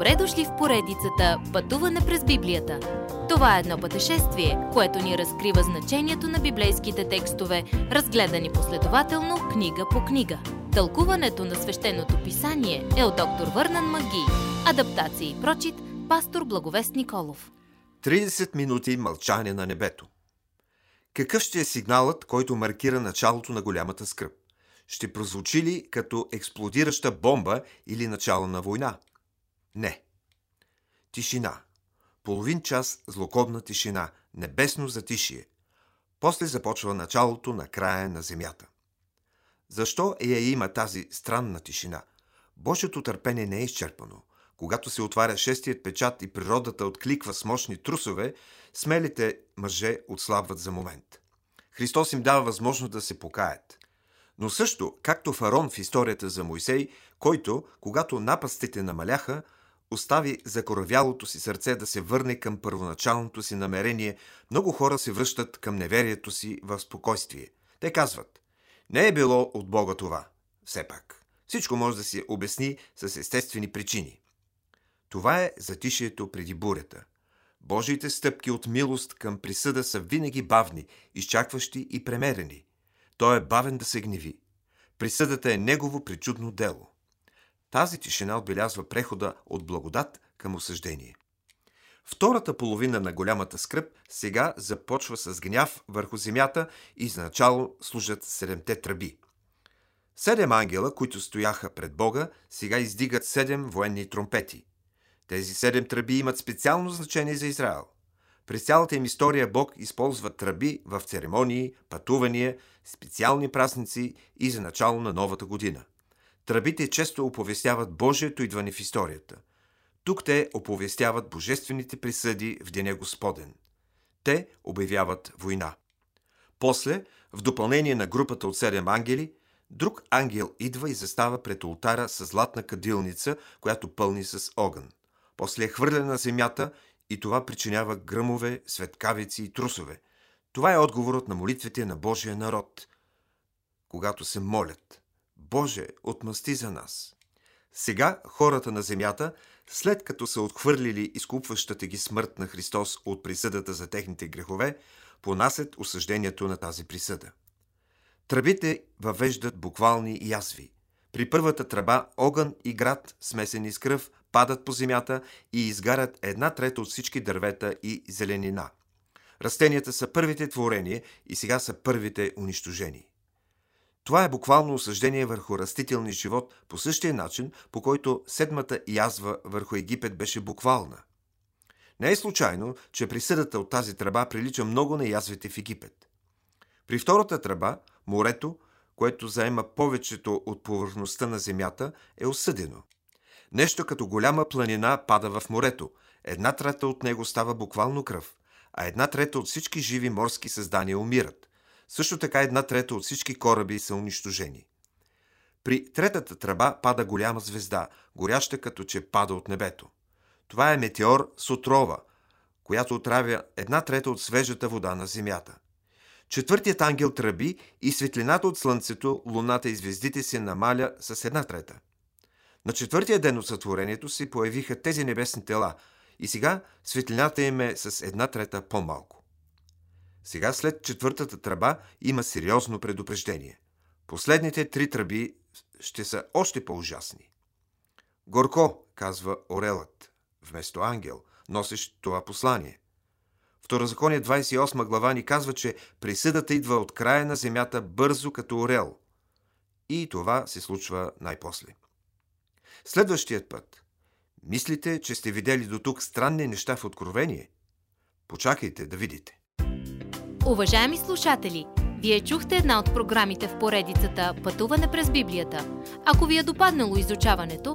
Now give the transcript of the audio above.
Добре дошли в поредицата Пътуване през Библията. Това е едно пътешествие, което ни разкрива значението на библейските текстове, разгледани последователно книга по книга. Тълкуването на свещеното писание е от доктор Върнан Маги. Адаптация и прочит, пастор Благовест Николов. 30 минути мълчание на небето. Какъв ще е сигналът, който маркира началото на голямата скръп? Ще прозвучи ли като експлодираща бомба или начало на война? Не. Тишина. Половин час злокобна тишина, небесно затишие. После започва началото на края на земята. Защо я има тази странна тишина? Божието търпение не е изчерпано. Когато се отваря шестият печат и природата откликва с мощни трусове, смелите мъже отслабват за момент. Христос им дава възможност да се покаят. Но също, както фарон в историята за Моисей, който, когато напастите намаляха, остави закоравялото си сърце да се върне към първоначалното си намерение, много хора се връщат към неверието си в спокойствие. Те казват, не е било от Бога това. Все пак. Всичко може да се обясни с естествени причини. Това е затишието преди бурята. Божиите стъпки от милост към присъда са винаги бавни, изчакващи и премерени. Той е бавен да се гневи. Присъдата е негово причудно дело. Тази тишина отбелязва прехода от благодат към осъждение. Втората половина на голямата скръп сега започва с гняв върху земята и за начало служат седемте тръби. Седем ангела, които стояха пред Бога, сега издигат седем военни тромпети. Тези седем тръби имат специално значение за Израел. През цялата им история Бог използва тръби в церемонии, пътувания, специални празници и за начало на новата година. Тръбите често оповестяват Божието идване в историята. Тук те оповестяват божествените присъди в Деня Господен. Те обявяват война. После, в допълнение на групата от седем ангели, друг ангел идва и застава пред ултара с златна кадилница, която пълни с огън. После е хвърля на земята и това причинява гръмове, светкавици и трусове. Това е отговорът на молитвите на Божия народ, когато се молят. Боже, отмъсти за нас. Сега хората на земята, след като са отхвърлили изкупващата ги смърт на Христос от присъдата за техните грехове, понасят осъждението на тази присъда. Тръбите въвеждат буквални язви. При първата тръба огън и град, смесени с кръв, падат по земята и изгарят една трета от всички дървета и зеленина. Растенията са първите творения и сега са първите унищожени. Това е буквално осъждение върху растителния живот по същия начин, по който седмата язва върху Египет беше буквална. Не е случайно, че присъдата от тази тръба прилича много на язвите в Египет. При втората тръба, морето, което заема повечето от повърхността на земята, е осъдено. Нещо като голяма планина пада в морето. Една трета от него става буквално кръв, а една трета от всички живи морски създания умират. Също така една трета от всички кораби са унищожени. При третата тръба пада голяма звезда, горяща като че пада от небето. Това е метеор с отрова, която отравя една трета от свежата вода на земята. Четвъртият ангел тръби и светлината от слънцето, луната и звездите се намаля с една трета. На четвъртия ден от сътворението се появиха тези небесни тела и сега светлината им е с една трета по-малко. Сега след четвъртата тръба има сериозно предупреждение. Последните три тръби ще са още по-ужасни. Горко, казва Орелът, вместо ангел, носещ това послание. Второзаконие 28 глава ни казва, че присъдата идва от края на земята бързо като орел. И това се случва най-после. Следващият път. Мислите, че сте видели до тук странни неща в Откровение? Почакайте да видите. Уважаеми слушатели, вие чухте една от програмите в поредицата Пътуване през Библията. Ако ви е допаднало изучаването,